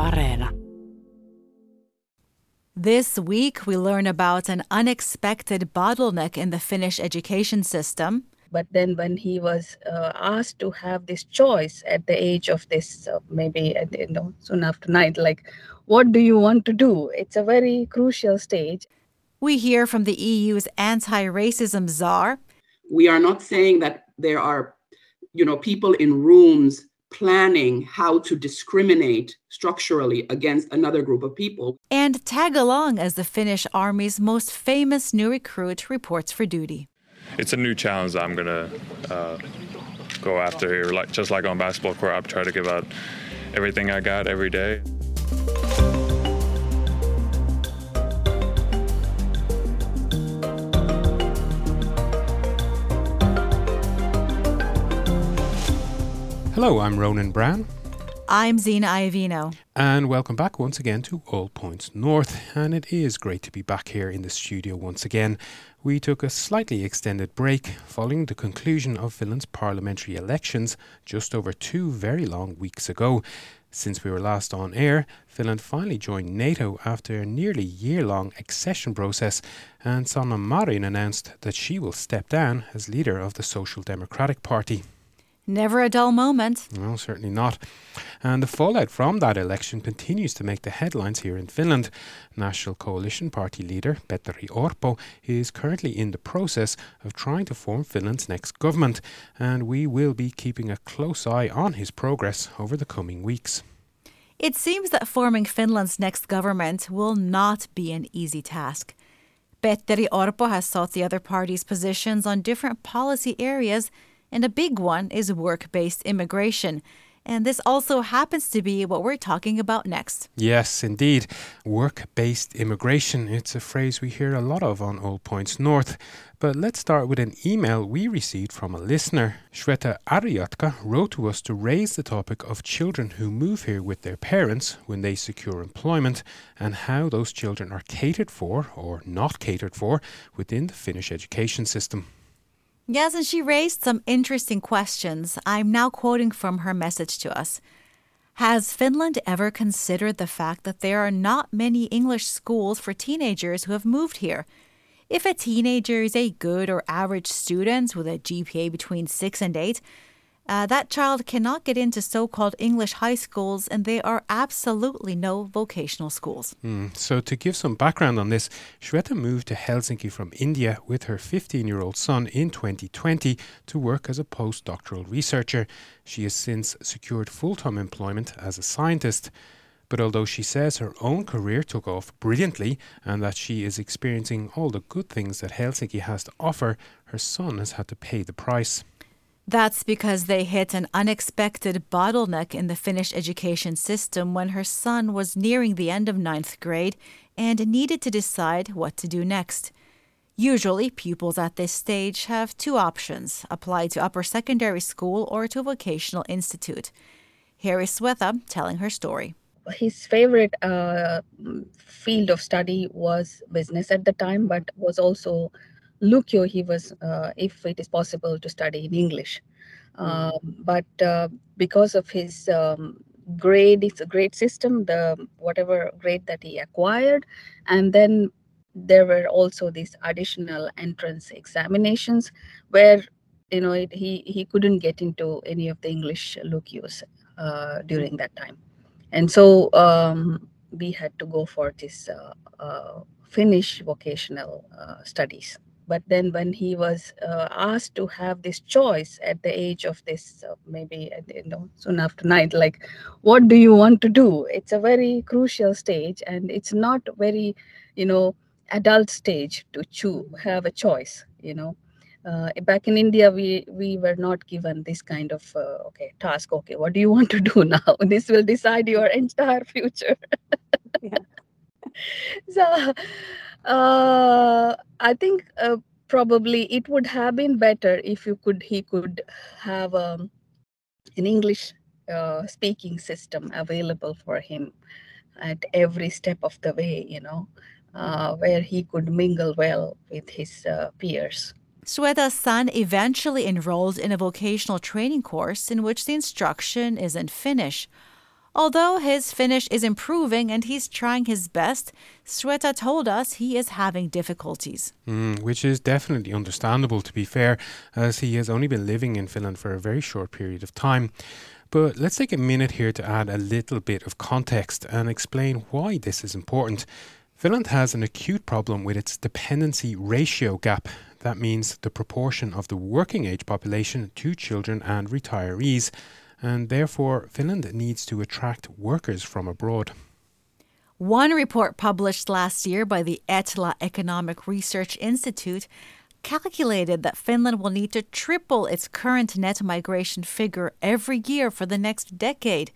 Areena. This week, we learn about an unexpected bottleneck in the Finnish education system. But then, when he was uh, asked to have this choice at the age of this, uh, maybe at, you know, soon after night, like, what do you want to do? It's a very crucial stage. We hear from the EU's anti racism czar. We are not saying that there are, you know, people in rooms planning how to discriminate structurally against another group of people. And tag along as the Finnish Army's most famous new recruit reports for duty. It's a new challenge that I'm going to uh, go after here. Like Just like on basketball court, I try to give out everything I got every day. Hello, I'm Ronan Browne. I'm Zena Iovino. And welcome back once again to All Points North. And it is great to be back here in the studio once again. We took a slightly extended break following the conclusion of Finland's parliamentary elections just over two very long weeks ago. Since we were last on air, Finland finally joined NATO after a nearly year long accession process, and Sanna Marin announced that she will step down as leader of the Social Democratic Party. Never a dull moment. No, certainly not. And the fallout from that election continues to make the headlines here in Finland. National Coalition Party leader Petteri Orpo is currently in the process of trying to form Finland's next government, and we will be keeping a close eye on his progress over the coming weeks. It seems that forming Finland's next government will not be an easy task. Petteri Orpo has sought the other party's positions on different policy areas and a big one is work based immigration. And this also happens to be what we're talking about next. Yes, indeed. Work based immigration. It's a phrase we hear a lot of on All Points North. But let's start with an email we received from a listener. Shweta Aryatka wrote to us to raise the topic of children who move here with their parents when they secure employment and how those children are catered for or not catered for within the Finnish education system. Yes, and she raised some interesting questions. I'm now quoting from her message to us. Has Finland ever considered the fact that there are not many English schools for teenagers who have moved here? If a teenager is a good or average student with a GPA between 6 and 8, uh, that child cannot get into so called English high schools, and there are absolutely no vocational schools. Mm. So, to give some background on this, Shweta moved to Helsinki from India with her 15 year old son in 2020 to work as a postdoctoral researcher. She has since secured full time employment as a scientist. But although she says her own career took off brilliantly and that she is experiencing all the good things that Helsinki has to offer, her son has had to pay the price. That's because they hit an unexpected bottleneck in the Finnish education system when her son was nearing the end of ninth grade and needed to decide what to do next. Usually, pupils at this stage have two options apply to upper secondary school or to a vocational institute. Here is Shweta telling her story. His favorite uh, field of study was business at the time, but was also Lukio, he was, uh, if it is possible, to study in English. Um, but uh, because of his um, grade, it's a grade system, the whatever grade that he acquired, and then there were also these additional entrance examinations where you know it, he he couldn't get into any of the English Lukios uh, during that time, and so um, we had to go for this uh, uh, Finnish vocational uh, studies but then when he was uh, asked to have this choice at the age of this uh, maybe you know soon after night like what do you want to do? It's a very crucial stage and it's not very you know adult stage to choose have a choice you know. Uh, back in india we we were not given this kind of uh, okay task okay what do you want to do now? This will decide your entire future. So uh, I think uh, probably it would have been better if you could he could have um, an English uh, speaking system available for him at every step of the way. You know, uh, where he could mingle well with his uh, peers. Shweta's son eventually enrolled in a vocational training course in which the instruction is in Finnish. Although his Finnish is improving and he's trying his best, Shweta told us he is having difficulties. Mm, which is definitely understandable, to be fair, as he has only been living in Finland for a very short period of time. But let's take a minute here to add a little bit of context and explain why this is important. Finland has an acute problem with its dependency ratio gap. That means the proportion of the working age population to children and retirees and therefore Finland needs to attract workers from abroad. One report published last year by the Etla Economic Research Institute calculated that Finland will need to triple its current net migration figure every year for the next decade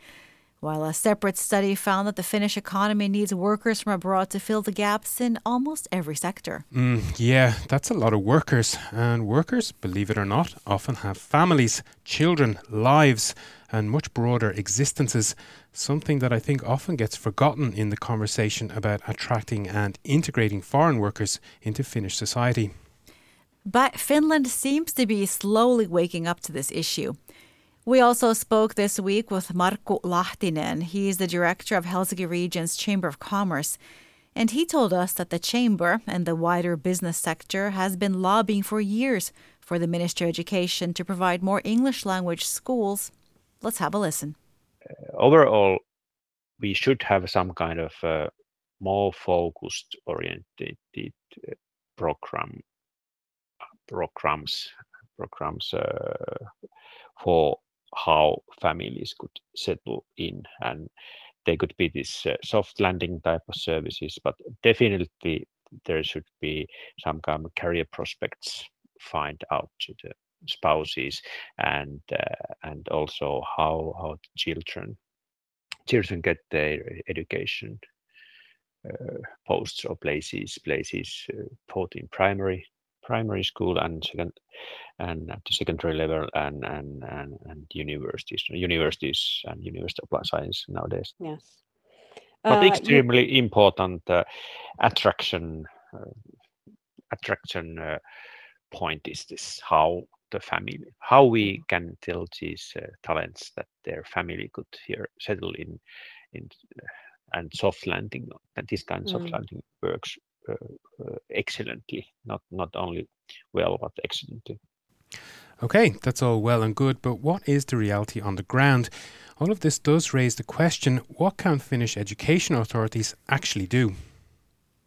while a separate study found that the Finnish economy needs workers from abroad to fill the gaps in almost every sector. Mm, yeah, that's a lot of workers. And workers, believe it or not, often have families, children, lives, and much broader existences. Something that I think often gets forgotten in the conversation about attracting and integrating foreign workers into Finnish society. But Finland seems to be slowly waking up to this issue. We also spoke this week with Markku Lahtinen. He is the director of Helsinki Region's Chamber of Commerce. And he told us that the chamber and the wider business sector has been lobbying for years for the Ministry of Education to provide more English language schools. Let's have a listen. Uh, overall, we should have some kind of uh, more focused oriented uh, program programs programs uh, for how families could settle in and they could be this uh, soft landing type of services but definitely there should be some kind of career prospects find out to the spouses and uh, and also how how children children get their education uh, posts or places places uh, both in primary primary school and second and at the secondary level and and and, and universities universities and university of science nowadays. Yes. But uh, extremely you... important uh, attraction uh, attraction uh, point is this how the family how we can tell these uh, talents that their family could here settle in in uh, and soft landing and this kind of mm. soft landing works uh, uh, Uh, excellently, not not only well but excellently. Okay, that's all well and good, but what is the reality on the ground? All of this does raise the question what can Finnish education authorities actually do?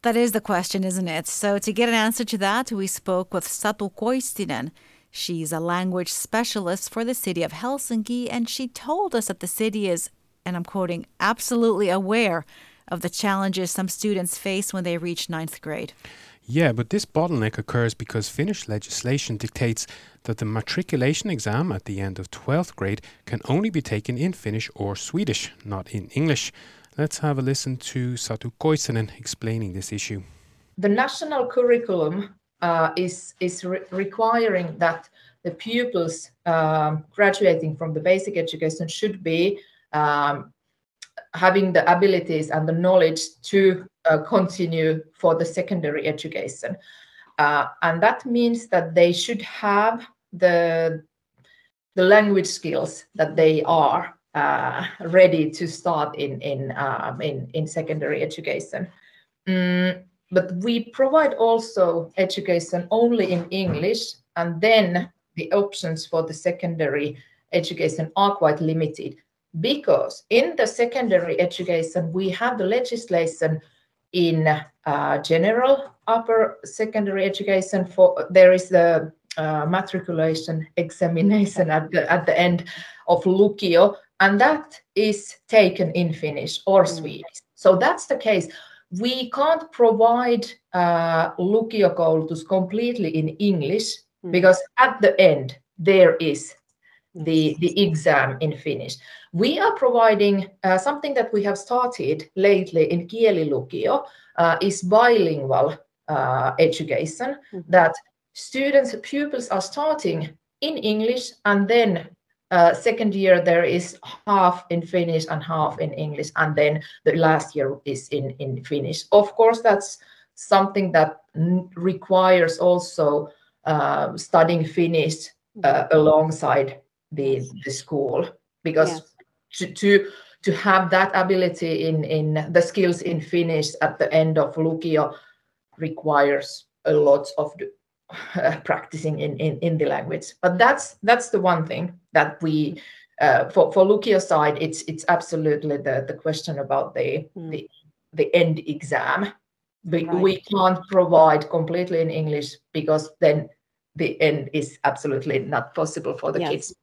That is the question, isn't it? So, to get an answer to that, we spoke with Satu Koistinen. She's a language specialist for the city of Helsinki, and she told us that the city is, and I'm quoting, absolutely aware of the challenges some students face when they reach ninth grade. Yeah, but this bottleneck occurs because Finnish legislation dictates that the matriculation exam at the end of 12th grade can only be taken in Finnish or Swedish, not in English. Let's have a listen to Satu Koistinen explaining this issue. The national curriculum uh, is, is re- requiring that the pupils um, graduating from the basic education should be um, having the abilities and the knowledge to uh, continue for the secondary education. Uh, and that means that they should have the, the language skills that they are uh, ready to start in, in, um, in, in secondary education. Mm, but we provide also education only in English, and then the options for the secondary education are quite limited because in the secondary education we have the legislation in uh, general upper secondary education for there is the uh, matriculation examination at the at the end of lukio and that is taken in finnish or mm. swedish so that's the case we can't provide uh, lukio koulutus completely in english mm. because at the end there is the, the exam in Finnish. We are providing uh, something that we have started lately in Kielilukio uh, is bilingual uh, education mm-hmm. that students, pupils are starting in English and then uh, second year there is half in Finnish and half in English and then the last year is in, in Finnish. Of course, that's something that requires also uh, studying Finnish uh, mm-hmm. alongside the the school because to, to to have that ability in in the skills in Finnish at the end of Lukio requires a lot of uh, practicing in, in in the language. But that's that's the one thing that we uh, for for Lukio side, it's it's absolutely the the question about the mm. the the end exam. We, right. we can't provide completely in English because then the end is absolutely not possible for the yes. kids.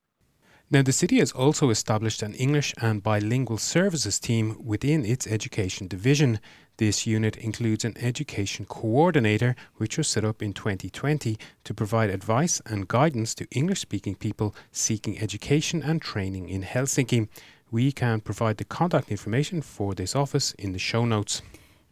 Now, the city has also established an English and bilingual services team within its education division. This unit includes an education coordinator, which was set up in 2020 to provide advice and guidance to English speaking people seeking education and training in Helsinki. We can provide the contact information for this office in the show notes.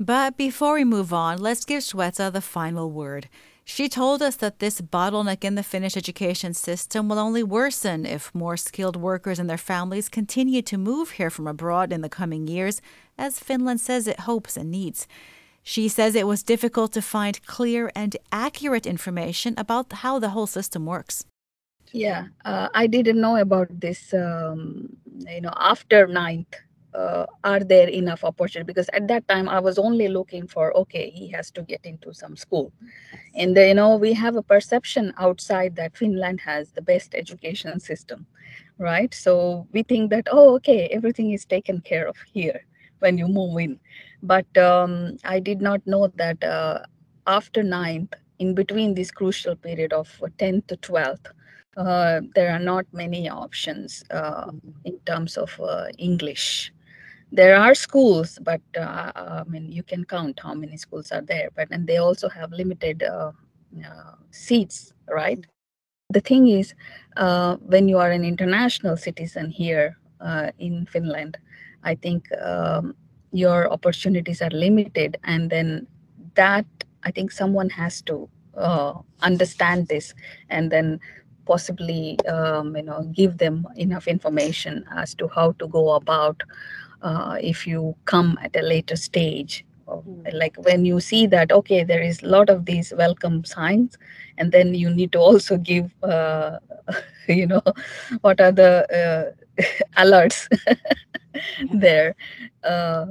But before we move on, let's give Shweta the final word. She told us that this bottleneck in the Finnish education system will only worsen if more skilled workers and their families continue to move here from abroad in the coming years, as Finland says it hopes and needs. She says it was difficult to find clear and accurate information about how the whole system works. Yeah, uh, I didn't know about this, um, you know, after ninth uh, are there enough opportunity? Because at that time i was only looking for okay he has to get into some school. And you know we have a perception outside that finland has the best education system right? So we think that oh okay everything is taken care of here when you move in. But um, i did not know that uh, after ninth in between this crucial period of 10th to 12th uh, there are not many options uh, in terms of uh, English there are schools but uh, i mean you can count how many schools are there but and they also have limited uh, uh, seats right? The thing is uh, when you are an international citizen here uh, in finland i think um, your opportunities are limited and then that i think someone has to uh, understand this and then possibly um, you know give them enough information as to how to go about uh, if you come at a later stage hmm. like when you see that okay there is a lot of these welcome signs and then you need to also give uh, you know what are the uh, alerts there uh,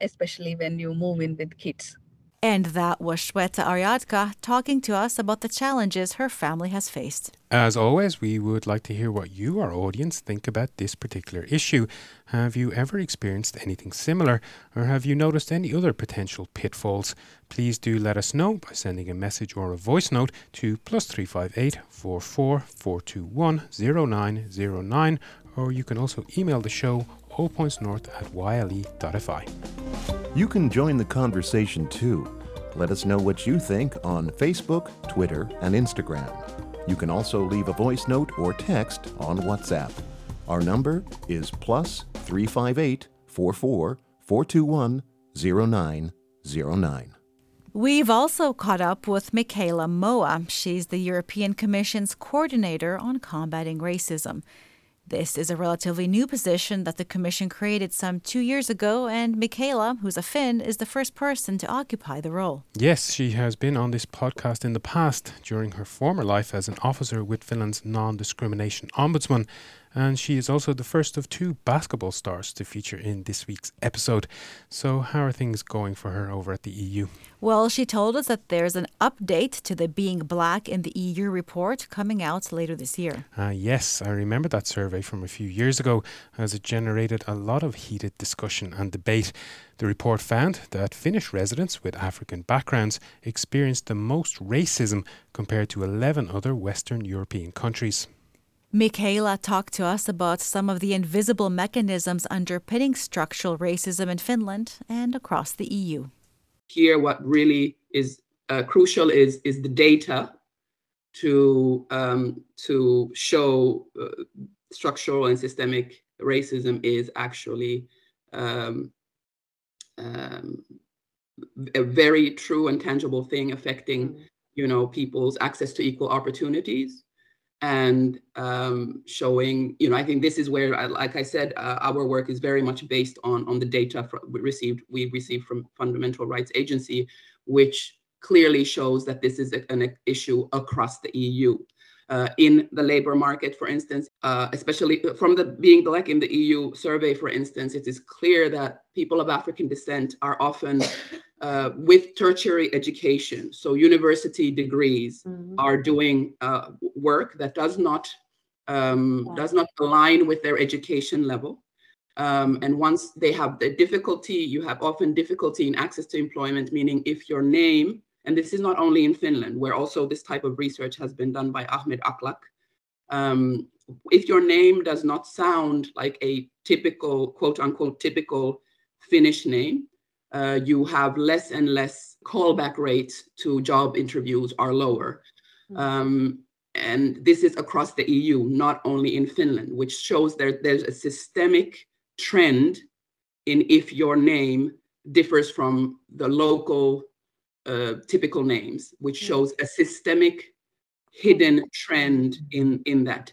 especially when you move in with kids and that was Shweta Aryadka talking to us about the challenges her family has faced. As always, we would like to hear what you, our audience, think about this particular issue. Have you ever experienced anything similar, or have you noticed any other potential pitfalls? Please do let us know by sending a message or a voice note to plus 358 44 421 0909, or you can also email the show allpointsnorth at yle.fi. You can join the conversation too. Let us know what you think on Facebook, Twitter, and Instagram. You can also leave a voice note or text on WhatsApp. Our number is plus 358 44 421 0909. We've also caught up with Michaela Moua. She's the European Commission's coordinator on combating racism. This is a relatively new position that the Commission created some two years ago, and Michaela, who's a Finn, is the first person to occupy the role. Yes, she has been on this podcast in the past during her former life as an officer with Finland's non discrimination ombudsman and she is also the first of two basketball stars to feature in this week's episode. So, how are things going for her over at the EU? Well, she told us that there's an update to the Being Black in the EU report coming out later this year. Uh, yes, I remember that survey from a few years ago as it generated a lot of heated discussion and debate. The report found that Finnish residents with African backgrounds experienced the most racism compared to 11 other Western European countries. Michaela talked to us about some of the invisible mechanisms underpinning structural racism in Finland and across the EU. Here, what really is uh, crucial is is the data to um, to show uh, structural and systemic racism is actually um, um, a very true and tangible thing affecting mm. you know people's access to equal opportunities and um, showing, you know, I think this is where, like I said, uh, our work is very much based on on the data we received we received from Fundamental Rights Agency, which clearly shows that this is an issue across the EU. Uh, in the labor market, for instance, uh, especially from the being black in the EU survey, for instance, it is clear that people of African descent are often uh, with tertiary education, so university degrees, mm-hmm. are doing uh, work that does not um, does not align with their education level. Um, and once they have the difficulty, you have often difficulty in access to employment, meaning if your name, and this is not only in Finland, where also this type of research has been done by Ahmad Akhlaq, um, if your name does not sound like a typical, quote unquote, typical Finnish name, uh, you have less and less callback rates to job interviews are lower. Mm-hmm. Um, and this is across the EU, not only in Finland, which shows that there's a systemic trend in if your name differs from the local uh, typical names, which shows a systemic hidden trend in, in that.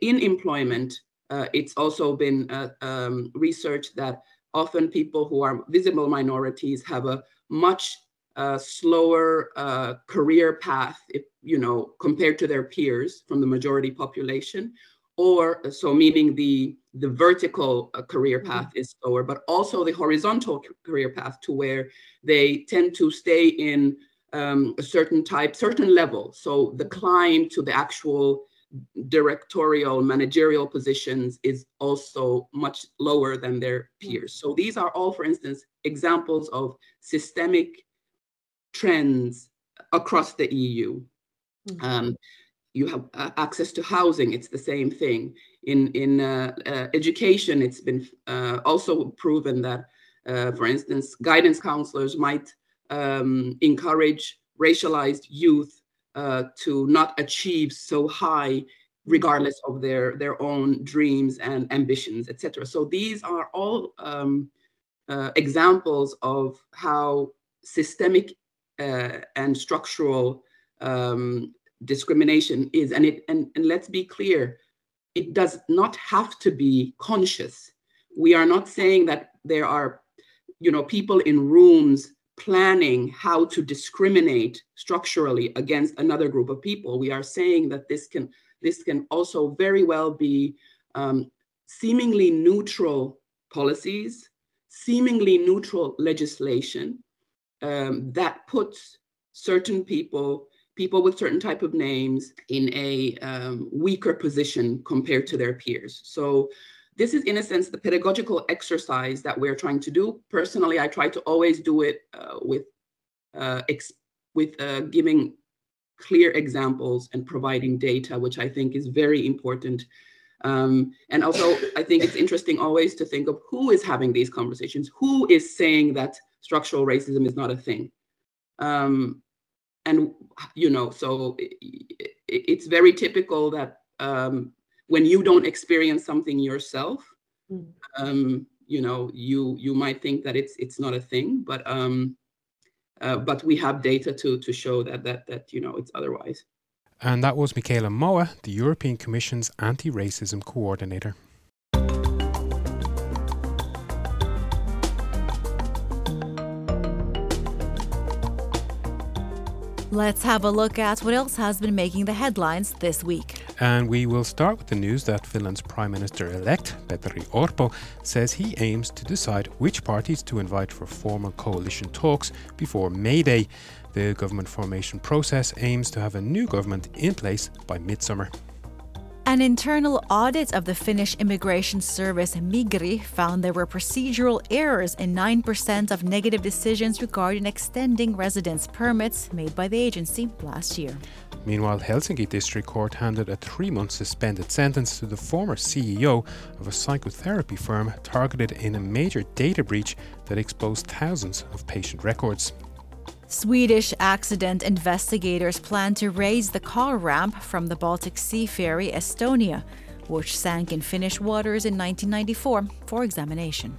In employment, uh, it's also been uh, um, research that often people who are visible minorities have a much uh, slower uh, career path, if, you know, compared to their peers from the majority population, or so meaning the the vertical uh, career mm-hmm. path mm-hmm. is slower, but also the horizontal career path to where they tend to stay in um, a certain type, certain level. So the climb to the actual directorial managerial positions is also much lower than their peers. So these are all, for instance, examples of systemic trends across the EU. Mm-hmm. Um, you have uh, access to housing, it's the same thing. In, in uh, uh, education, it's been uh, also proven that, uh, for instance, guidance counselors might um, encourage racialized youth uh, to not achieve so high regardless of their their own dreams and ambitions etc so these are all um, examples of how systemic and structural um, discrimination is and it and, and let's be clear it does not have to be conscious we are not saying that there are you know people in rooms planning how to discriminate structurally against another group of people. We are saying that this can this can also very well be um, seemingly neutral policies, seemingly neutral legislation um, that puts certain people, people with certain type of names, in a um, weaker position compared to their peers. So this is in a sense the pedagogical exercise that we're trying to do. Personally i try to always do it uh, with uh, with uh, giving clear examples and providing data which i think is very important. Um, and also i think it's interesting always to think of who is having these conversations who is saying that structural racism is not a thing. Um, and you know so it, it's very typical that um, when you don't experience something yourself mm. um, you know you you might think that it's it's not a thing but um uh, but we have data to to show that that that you know it's otherwise and that was Michaela Moua, the European Commission's anti-racism coordinator. Let's have a look at what else has been making the headlines this week. And we will start with the news that Finland's Prime Minister elect, Petteri Orpo, says he aims to decide which parties to invite for formal coalition talks before May Day. The government formation process aims to have a new government in place by midsummer. An internal audit of the Finnish immigration service Migri found there were procedural errors in 9% of negative decisions regarding extending residence permits made by the agency last year. Meanwhile, Helsinki District Court handed a three month suspended sentence to the former CEO of a psychotherapy firm targeted in a major data breach that exposed thousands of patient records. Swedish accident investigators plan to raise the car ramp from the Baltic Sea ferry Estonia, which sank in Finnish waters in 1994, for examination.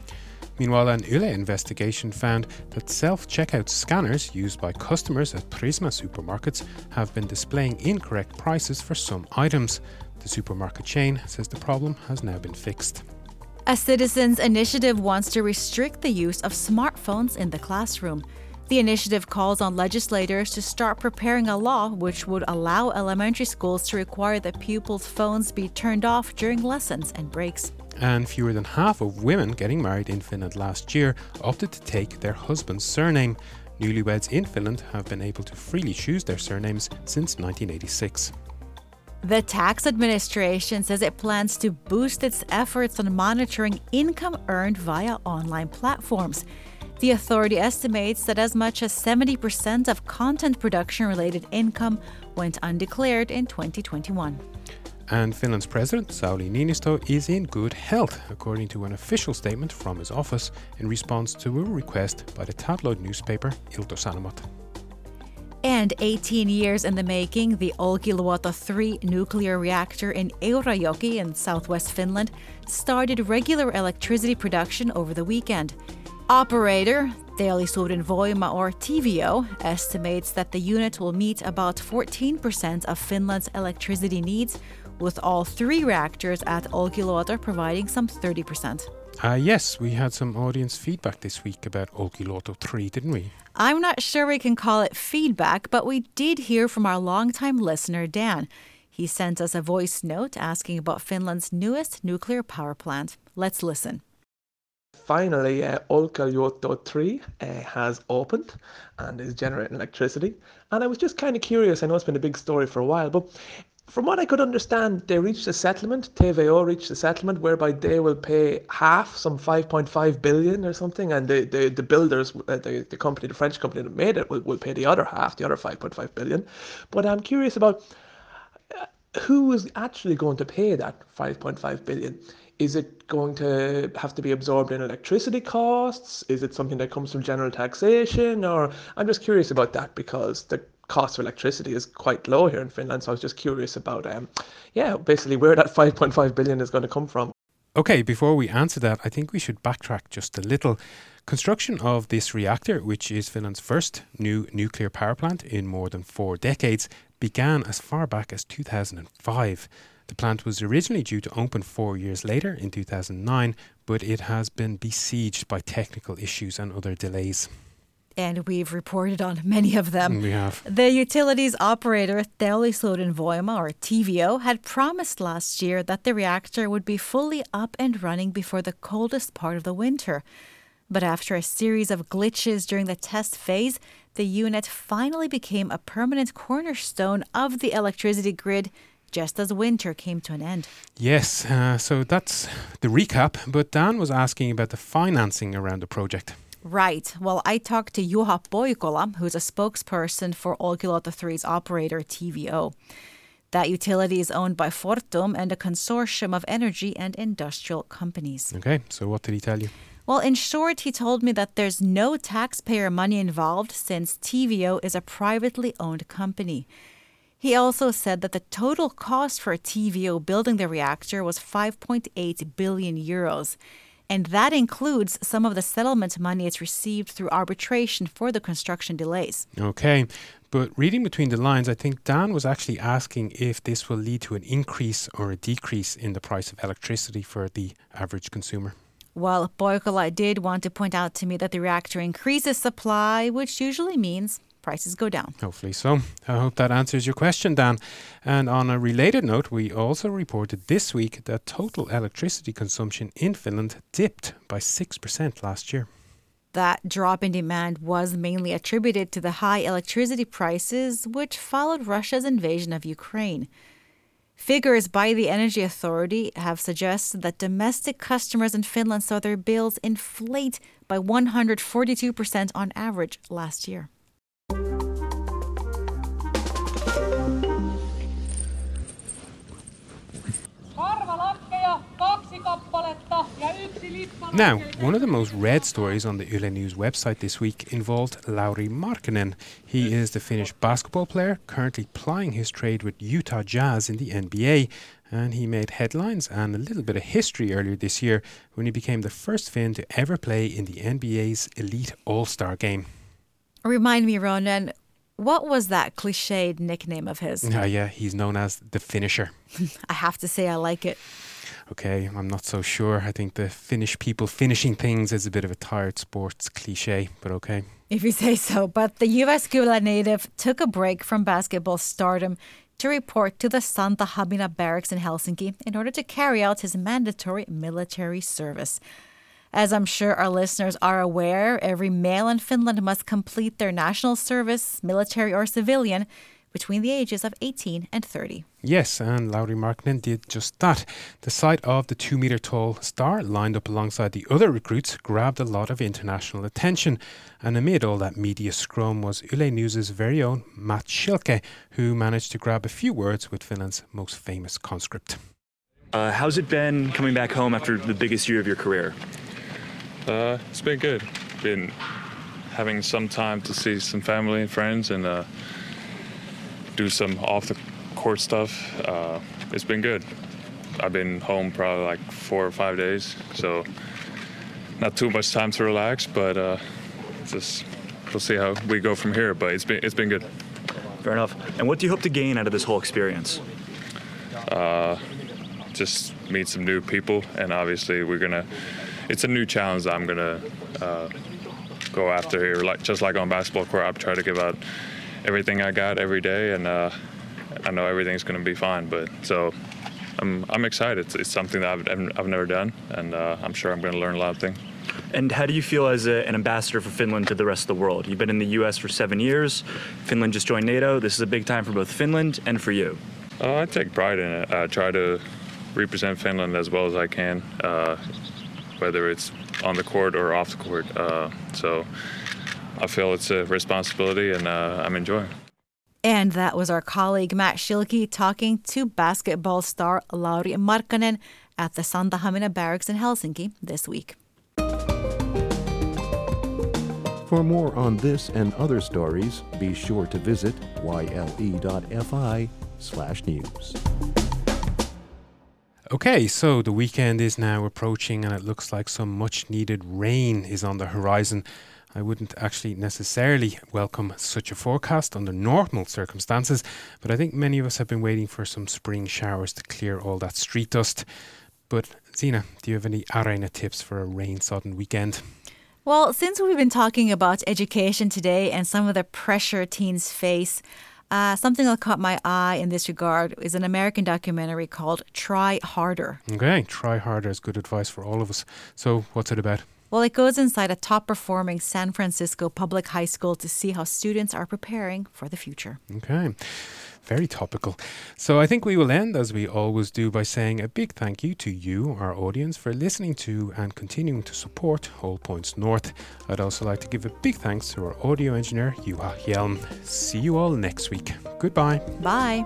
Meanwhile, an Yle investigation found that self checkout scanners used by customers at Prisma supermarkets have been displaying incorrect prices for some items. The supermarket chain says the problem has now been fixed. A citizens' initiative wants to restrict the use of smartphones in the classroom. The initiative calls on legislators to start preparing a law which would allow elementary schools to require that pupils' phones be turned off during lessons and breaks. And fewer than half of women getting married in Finland last year opted to take their husband's surname. Newlyweds in Finland have been able to freely choose their surnames since 1986. The tax administration says it plans to boost its efforts on monitoring income earned via online platforms. The authority estimates that as much as 70% of content production related income went undeclared in 2021. And Finland's president, Sauli Niinisto, is in good health, according to an official statement from his office in response to a request by the tabloid newspaper Ilta-Sanomat. And 18 years in the making, the Olkiluoto 3 nuclear reactor in Eurajoki in southwest Finland started regular electricity production over the weekend. Operator Teollisuuden Voima or TVO estimates that the unit will meet about 14% of Finland's electricity needs, with all three reactors at Olkiluoto providing some 30%. Uh, yes, we had some audience feedback this week about Olkiluoto 3, didn't we? I'm not sure we can call it feedback, but we did hear from our longtime listener, Dan. He sent us a voice note asking about Finland's newest nuclear power plant. Let's listen. Finally, uh, Olkiluoto 3 uh, has opened and is generating electricity. And I was just kind of curious. I know it's been a big story for a while, but from what I could understand, they reached a settlement. TVO reached a settlement whereby they will pay half, some 5.5 billion or something, and the the, the builders, uh, the, the company, the French company that made it, will, will pay the other half, the other 5.5 billion. But I'm curious about uh, who is actually going to pay that 5.5 billion. Is it going to have to be absorbed in electricity costs? Is it something that comes from general taxation? Or I'm just curious about that because the cost of electricity is quite low here in Finland. So I was just curious about, um, yeah, basically where that 5.5 billion is going to come from. Okay, before we answer that, I think we should backtrack just a little. Construction of this reactor, which is Finland's first new nuclear power plant in more than four decades, began as far back as 2005. The plant was originally due to open four years later in 2009, but it has been besieged by technical issues and other delays and we've reported on many of them. We have. The utilities operator Teollisuuden Voima, or TVO, had promised last year that the reactor would be fully up and running before the coldest part of the winter. But after a series of glitches during the test phase, the unit finally became a permanent cornerstone of the electricity grid just as winter came to an end. Yes, uh, so that's the recap. But Dan was asking about the financing around the project. Right. Well, I talked to Juha Poikola, who's a spokesperson for Olkiluoto 3's operator TVO. That utility is owned by Fortum and a consortium of energy and industrial companies. Okay, so what did he tell you? Well, in short, he told me that there's no taxpayer money involved since TVO is a privately owned company. He also said that the total cost for TVO building the reactor was 5.8 billion euros and that includes some of the settlement money it's received through arbitration for the construction delays. Okay. But reading between the lines, I think Dan was actually asking if this will lead to an increase or a decrease in the price of electricity for the average consumer. Well, Poikola did want to point out to me that the reactor increases supply, which usually means prices go down. Hopefully so. I hope that answers your question, Dan. And on a related note, we also reported this week that total electricity consumption in Finland dipped by 6% last year. That drop in demand was mainly attributed to the high electricity prices, which followed Russia's invasion of Ukraine. Figures by the Energy Authority have suggested that domestic customers in Finland saw their bills inflate by 142% on average last year. Now, one of the most read stories on the Yle News website this week involved Lauri Markkanen. He is the Finnish basketball player currently plying his trade with Utah Jazz in the NBA, and he made headlines and a little bit of history earlier this year when he became the first Finn to ever play in the NBA's Elite All Star game. Remind me, Ronan, what was that cliched nickname of his? Uh, yeah, he's known as the finisher. I have to say, I like it. Okay, I'm not so sure. I think the Finnish people finishing things is a bit of a tired sports cliche, but okay. If you say so. But the Jyväskylä native took a break from basketball stardom to report to the Santa Hamina barracks in Helsinki in order to carry out his mandatory military service. As I'm sure our listeners are aware, every male in Finland must complete their national service, military or civilian, between the ages of 18 and 30. Yes, and Lauri Markkanen did just that. The sight of the two metre tall star lined up alongside the other recruits grabbed a lot of international attention. And amid all that media scrum was Yle News' very own Matt Schilke, who managed to grab a few words with Finland's most famous conscript. Uh, how's it been coming back home after the biggest year of your career? Uh, it's been good. Been having some time to see some family and friends and uh, do some off the court stuff. Uh, it's been good. I've been home probably like four or five days, so not too much time to relax, but uh, just we'll see how we go from here. But it's been it's been good. Fair enough. And what do you hope to gain out of this whole experience? Uh, just meet some new people, and obviously we're gonna. It's a new challenge that I'm gonna uh, go after here. Like just like on basketball court, I try to give out everything I got every day, and uh, I know everything's gonna be fine. But so. I'm, I'm excited. It's, it's something that I've, I've never done, and uh, I'm sure I'm going to learn a lot of things. And how do you feel as a, an ambassador for Finland to the rest of the world? You've been in the U.S. for seven years. Finland just joined NATO. This is a big time for both Finland and for you. Uh, I take pride in it. I try to represent Finland as well as I can, uh, whether it's on the court or off the court. Uh, so I feel it's a responsibility, and uh, I'm enjoying. And that was our colleague Matt Schilke talking to basketball star Lauri Markkanen at the Santa Hamina Barracks in Helsinki this week. For more on this and other stories, be sure to visit yle.fi slash news. Okay, so the weekend is now approaching and it looks like some much needed rain is on the horizon. I wouldn't actually necessarily welcome such a forecast under normal circumstances, but I think many of us have been waiting for some spring showers to clear all that street dust. But Zena, do you have any Areena tips for a rain sodden weekend? Well, since we've been talking about education today and some of the pressure teens face, uh, something that caught my eye in this regard is an American documentary called Try Harder. Okay, try harder is good advice for all of us. So, what's it about? Well, it goes inside a top performing San Francisco public high school to see how students are preparing for the future. Okay. Very topical. So I think we will end, as we always do, by saying a big thank you to you, our audience, for listening to and continuing to support All Points North. I'd also like to give a big thanks to our audio engineer, Juha Hjelm. See you all next week. Goodbye. Bye.